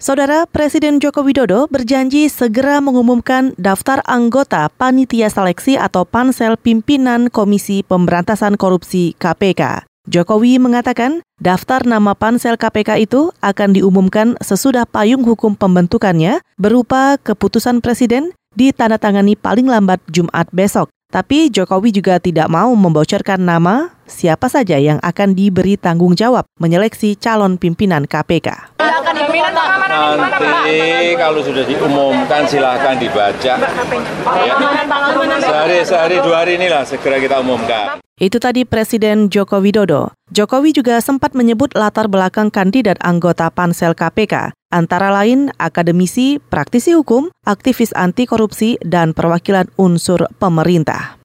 Saudara Presiden Joko Widodo berjanji segera mengumumkan daftar anggota panitia seleksi atau pansel pimpinan Komisi Pemberantasan Korupsi KPK. Jokowi mengatakan daftar nama pansel KPK itu akan diumumkan sesudah payung hukum pembentukannya berupa keputusan presiden ditandatangani paling lambat Jumat besok. Tapi Jokowi juga tidak mau membocorkan nama siapa saja yang akan diberi tanggung jawab menyeleksi calon pimpinan KPK. Nanti kalau sudah diumumkan silahkan dibaca. Ya. Sehari, sehari dua hari inilah segera kita umumkan. Itu tadi Presiden Joko Widodo. Jokowi juga sempat menyebut latar belakang kandidat anggota pansel KPK, antara lain akademisi, praktisi hukum, aktivis anti korupsi, dan perwakilan unsur pemerintah.